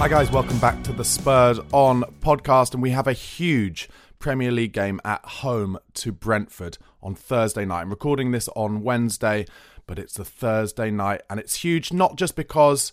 Hi, guys, welcome back to the Spurs on podcast. And we have a huge Premier League game at home to Brentford on Thursday night. I'm recording this on Wednesday, but it's a Thursday night, and it's huge not just because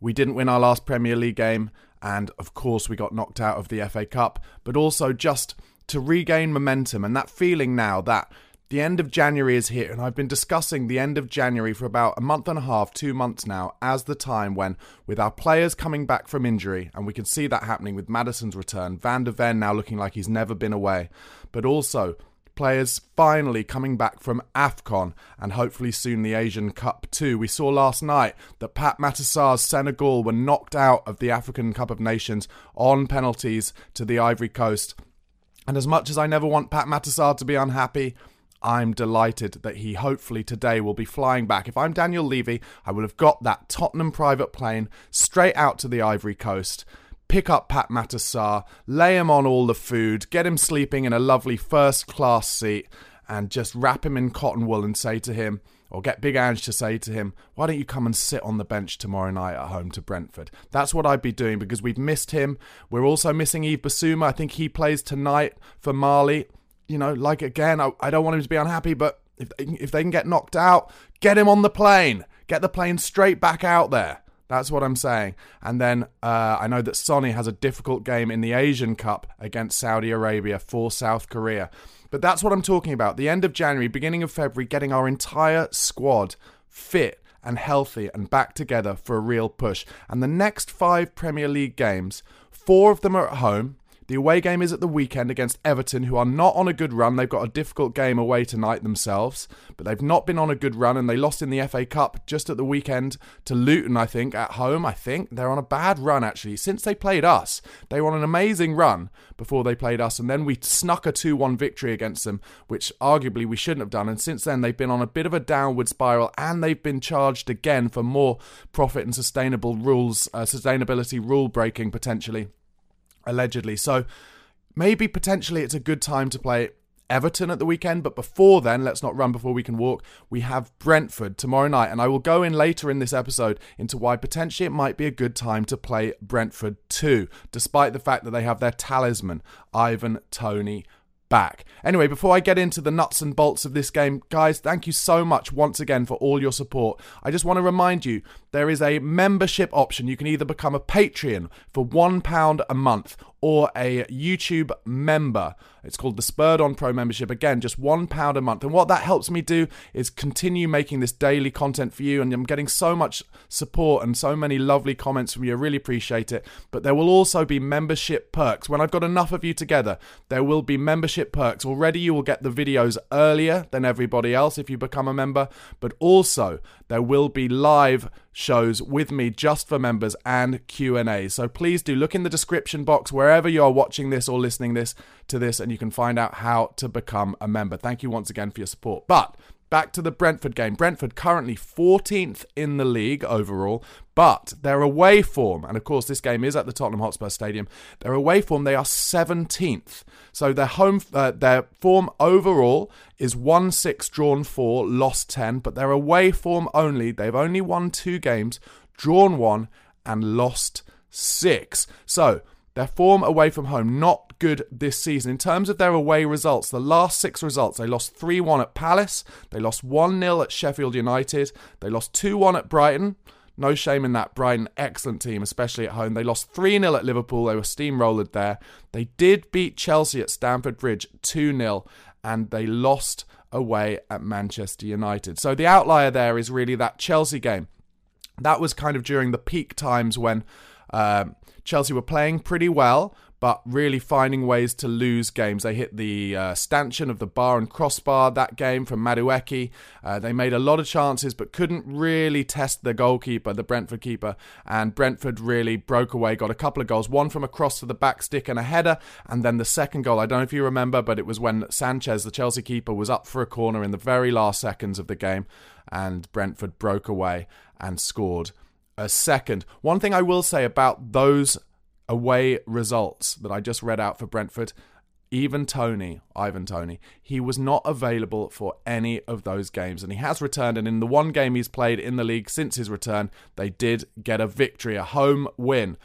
we didn't win our last Premier League game, and of course, we got knocked out of the FA Cup, but also just to regain momentum and that feeling now that the end of January is here, and I've been discussing the end of January for about a month and a half, two months now, as the time when, with our players coming back from injury, and we can see that happening with Maddison's return, Van der Ven now looking like he's never been away, but also players finally coming back from AFCON and hopefully soon the Asian Cup too. We saw last night that Pape Matar Sarr's Senegal were knocked out of the African Cup of Nations on penalties to the Ivory Coast. And as much as I never want Pat Matasar to be unhappy, I'm delighted that he hopefully today will be flying back. If I'm Daniel Levy, I would have got that Tottenham private plane straight out to the Ivory Coast, pick up Pape Matar Sarr, lay him on all the food, get him sleeping in a lovely first class seat, and just wrap him in cotton wool and say to him, or get Big Ange to say to him, why don't you come and sit on the bench tomorrow night at home to Brentford? That's what I'd be doing because we've missed him. We're also missing Yves Bissouma. I think he plays tonight for Mali you know, like again, I, I don't want him to be unhappy, but if they, if they can get knocked out, get him on the plane. Get the plane straight back out there. That's what I'm saying. And then uh, I know that Sonny has a difficult game in the Asian Cup against Saudi Arabia for South Korea. But that's what I'm talking about. The end of January, beginning of February, getting our entire squad fit and healthy and back together for a real push. And the next five Premier League games, four of them are at home. The away game is at the weekend against Everton, who are not on a good run. They've got a difficult game away tonight themselves, but they've not been on a good run and they lost in the FA Cup just at the weekend to Luton, I think, at home. I think they're on a bad run actually. Since they played us, they were on an amazing run before they played us, and then we snuck a 2 1 victory against them, which arguably we shouldn't have done. And since then, they've been on a bit of a downward spiral and they've been charged again for more profit and sustainable rules, uh, sustainability rule breaking potentially allegedly. So maybe potentially it's a good time to play Everton at the weekend, but before then, let's not run before we can walk. We have Brentford tomorrow night, and I will go in later in this episode into why potentially it might be a good time to play Brentford too, despite the fact that they have their talisman, Ivan Toney back. Anyway, before I get into the nuts and bolts of this game, guys, thank you so much once again for all your support. I just want to remind you there is a membership option. You can either become a Patreon for £1 a month or a YouTube member. It's called the Spurred On Pro membership. Again, just one pound a month. And what that helps me do is continue making this daily content for you. And I'm getting so much support and so many lovely comments from you. I really appreciate it. But there will also be membership perks. When I've got enough of you together, there will be membership perks. Already you will get the videos earlier than everybody else if you become a member. But also there will be live shows with me just for members and Q&A. So please do look in the description box wherever you are watching this or listening this to this and you can find out how to become a member. Thank you once again for your support. But Back to the Brentford game. Brentford currently 14th in the league overall, but their away form, and of course this game is at the Tottenham Hotspur Stadium, their away form they are 17th. So their home uh, their form overall is 1-6 drawn 4, lost 10, but their away form only, they've only won 2 games, drawn 1 and lost 6. So, their form away from home, not good this season. In terms of their away results, the last six results, they lost 3 1 at Palace, they lost 1 0 at Sheffield United, they lost 2 1 at Brighton. No shame in that. Brighton, excellent team, especially at home. They lost 3 0 at Liverpool. They were steamrolled there. They did beat Chelsea at Stamford Bridge 2 0, and they lost away at Manchester United. So the outlier there is really that Chelsea game. That was kind of during the peak times when um, Chelsea were playing pretty well, but really finding ways to lose games. They hit the uh, stanchion of the bar and crossbar that game from Madueke. Uh, they made a lot of chances, but couldn't really test the goalkeeper, the Brentford keeper. And Brentford really broke away, got a couple of goals, one from a cross to the back stick and a header. And then the second goal, I don't know if you remember, but it was when Sanchez, the Chelsea keeper, was up for a corner in the very last seconds of the game. And Brentford broke away and scored a second. One thing I will say about those away results that I just read out for Brentford, even Toney, Ivan Toney, he was not available for any of those games. And he has returned. And in the one game he's played in the league since his return, they did get a victory, a home win.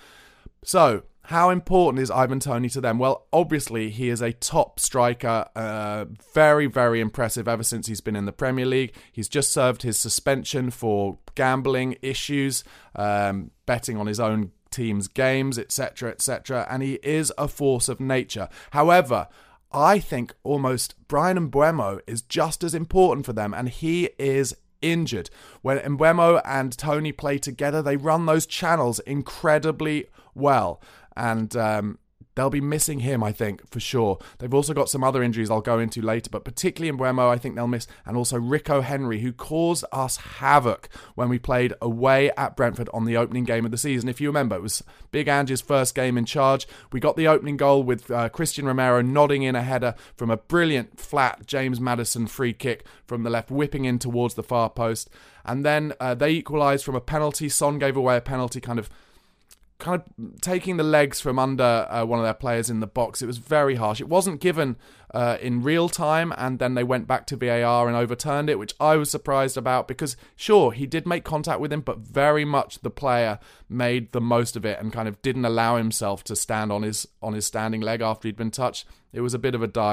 So, how important is Ivan Toney to them? Well, obviously, he is a top striker, uh, very, very impressive ever since he's been in the Premier League. He's just served his suspension for gambling issues, um, betting on his own team's games, etc., etc., and he is a force of nature. However, I think almost Bryan Mbeumo is just as important for them, and he is injured. When Mbeumo and Toney play together, they run those channels incredibly well. And um, They'll be missing him, I think, for sure. They've also got some other injuries I'll go into later, but particularly in Mbeumo, I think they'll miss, and also Rico Henry, who caused us havoc when we played away at Brentford on the opening game of the season. If you remember, it was Big Ange's first game in charge. We got the opening goal with uh, Cristian Romero nodding in a header from a brilliant flat James Maddison free kick from the left, whipping in towards the far post. And then uh, they equalised from a penalty. Son gave away a penalty, kind of kind of taking the legs from under uh, one of their players in the box. It was very harsh. It wasn't given uh, in real time, and then they went back to VAR and overturned it, which I was surprised about because, sure, he did make contact with him, but very much the player made the most of it and kind of didn't allow himself to stand on his on his standing leg after he'd been touched. It was a bit of a dive.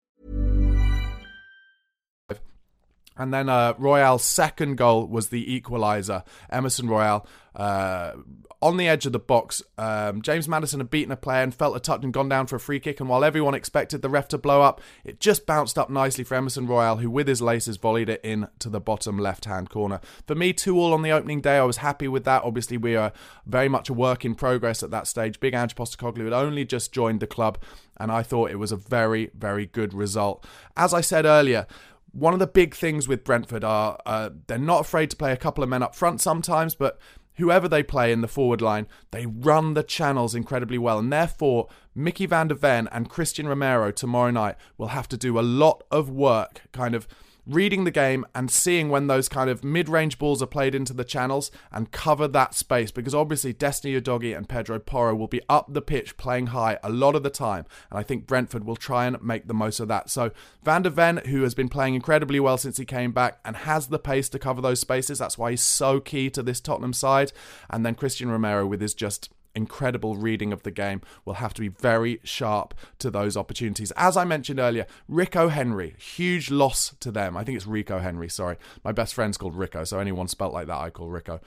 And then uh, Royal's second goal was the equaliser. Emerson Royal uh, on the edge of the box. Um, James Maddison had beaten a player and felt a touch and gone down for a free kick. And while everyone expected the ref to blow up, it just bounced up nicely for Emerson Royal, who with his laces volleyed it in to the bottom left hand corner. For me, 2 all on the opening day. I was happy with that. Obviously, we are very much a work in progress at that stage. Big Ange Postecoglou had only just joined the club, and I thought it was a very, very good result. As I said earlier, one of the big things with Brentford are uh, they're not afraid to play a couple of men up front sometimes, but whoever they play in the forward line, they run the channels incredibly well. And therefore, Mickey van der Ven and Cristian Romero tomorrow night will have to do a lot of work, kind of reading the game and seeing when those kind of mid-range balls are played into the channels and cover that space. Because obviously Destiny Udogie and Pedro Porro will be up the pitch playing high a lot of the time. And I think Brentford will try and make the most of that. So Van der Ven who has been playing incredibly well since he came back and has the pace to cover those spaces that's why he's so key to this Tottenham side. And then Cristian Romero with his just incredible reading of the game will have to be very sharp to those opportunities. As I mentioned earlier, Rico Henry, huge loss to them. I think it's Rico Henry, sorry. My best friend's called Rico, so anyone spelt like that, I call Rico.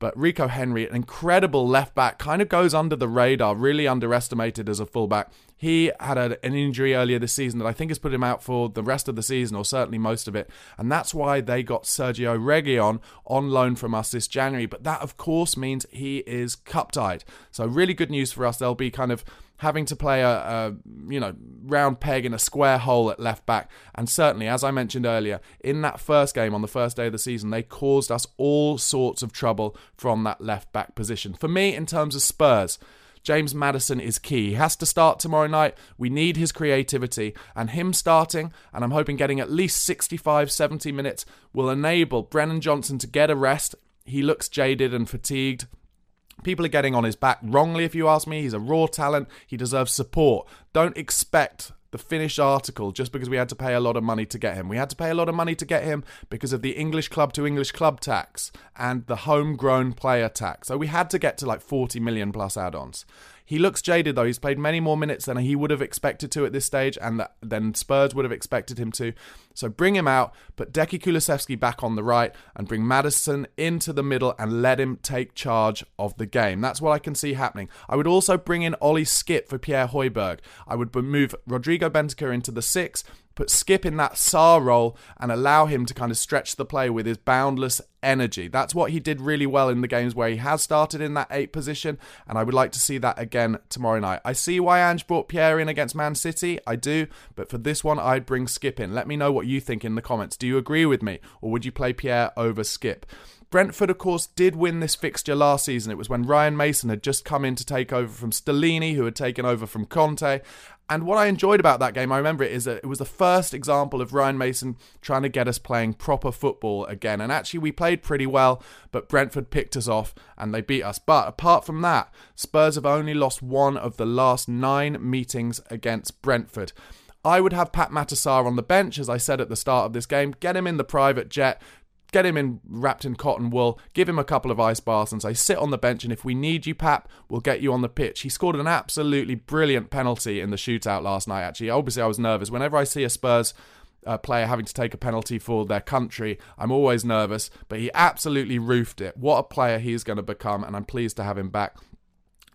But Rico Henry, an incredible left back, kind of goes under the radar, really underestimated as a fullback. He had a, an injury earlier this season that I think has put him out for the rest of the season, or certainly most of it. And that's why they got Sergio Reguilon on loan from us this January. But that, of course, means he is cup tied. So, really good news for us. They'll be kind of having to play a, a, you know round peg in a square hole at left back and certainly as i mentioned earlier in that first game on the first day of the season they caused us all sorts of trouble from that left back position for me in terms of spurs James Maddison is key. He has to start tomorrow night. We need his creativity, and him starting, and I'm hoping getting at least 65 70 minutes, will enable Brennan Johnson to get a rest. He looks jaded and fatigued. People are getting on his back wrongly, if you ask me. He's a raw talent. He deserves support. Don't expect the finished article just because we had to pay a lot of money to get him. We had to pay a lot of money to get him because of the English club to English club tax and the homegrown player tax. So we had to get to like 40 million plus add ons. He looks jaded though. He's played many more minutes than he would have expected to at this stage, and than Spurs would have expected him to. So bring him out, put Decky Kulusevski back on the right, and bring Maddison into the middle and let him take charge of the game. That's what I can see happening. I would also bring in Ollie Skipp for Pierre Højbjerg. I would move Rodrigo Bentancur into the six, put Skipp in that Sarr role and allow him to kind of stretch the play with his boundless energy. That's what he did really well in the games where he has started in that eight position, and I would like to see that again tomorrow night. I see why Ange brought Pierre in against Man City, I do, but for this one, I'd bring Skipp in. Let me know what you think in the comments. Do you agree with me, or would you play Pierre over Skipp? Brentford, of course, did win this fixture last season. It was when Ryan Mason had just come in to take over from Stellini, who had taken over from Conte. And what I enjoyed about that game, I remember it, is that it was the first example of Ryan Mason trying to get us playing proper football again. And actually, we played pretty well, but Brentford picked us off and they beat us. But apart from that, Spurs have only lost one of the last nine meetings against Brentford. I would have Pape Matar Sarr on the bench, as I said at the start of this game. Get him in the private jet, get him in wrapped in cotton wool, give him a couple of ice baths, and say, sit on the bench, and if we need you, Pap, we'll get you on the pitch. He scored an absolutely brilliant penalty in the shootout last night, actually. Obviously, I was nervous. Whenever I see a Spurs uh, player having to take a penalty for their country, I'm always nervous, but he absolutely roofed it. What a player he's going to become, and I'm pleased to have him back.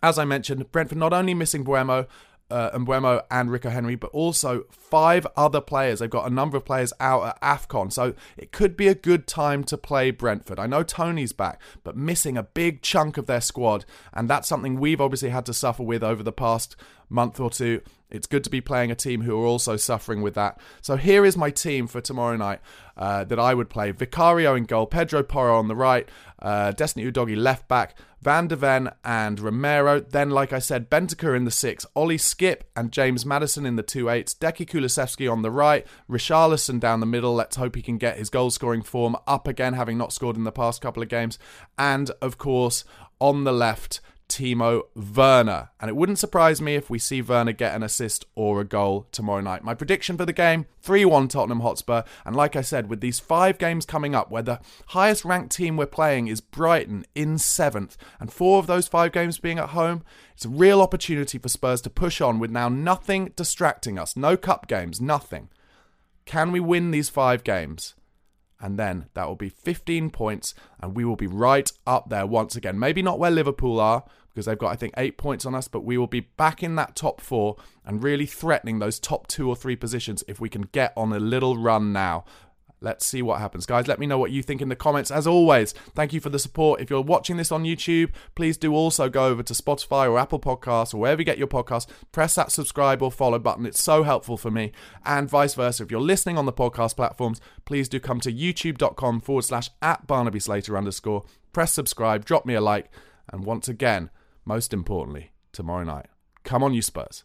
As I mentioned, Brentford not only missing Mbeumo, uh, Mbeumo and Rico Henry, but also five other players. They've got a number of players out at AFCON, so it could be a good time to play Brentford. I know Toney's back, but missing a big chunk of their squad, and that's something we've obviously had to suffer with over the past month or two. It's good to be playing a team who are also suffering with that. So here is my team for tomorrow night uh, that I would play: Vicario in goal, Pedro Porro on the right, uh, Destiny Udogie left back, Van der Ven and Romero. Then, like I said, Bentancur in the six, Ollie Skipp and James Maddison in the two eights, Decky Kulusevski on the right, Richarlison down the middle. Let's hope he can get his goal scoring form up again, having not scored in the past couple of games. And of course, on the left, Timo Werner. And it wouldn't surprise me if we see Werner get an assist or a goal tomorrow night. My prediction for the game 3 1 Tottenham Hotspur. And like I said, with these five games coming up, where the highest ranked team we're playing is Brighton in seventh, and four of those five games being at home, it's a real opportunity for Spurs to push on with now nothing distracting us. No cup games, nothing. Can we win these five games? And then that will be 15 points, and we will be right up there once again. Maybe not where Liverpool are, because they've got, I think, eight points on us, but we will be back in that top four and really threatening those top two or three positions if we can get on a little run now. Let's see what happens. Guys, let me know what you think in the comments. As always, thank you for the support. If you're watching this on YouTube, please do also go over to Spotify or Apple Podcasts or wherever you get your podcasts. Press that subscribe or follow button. It's so helpful for me. And vice versa. If you're listening on the podcast platforms, please do come to youtube.com forward slash at Barnaby Slater underscore. Press subscribe, drop me a like. And once again, most importantly, tomorrow night. Come on, you Spurs.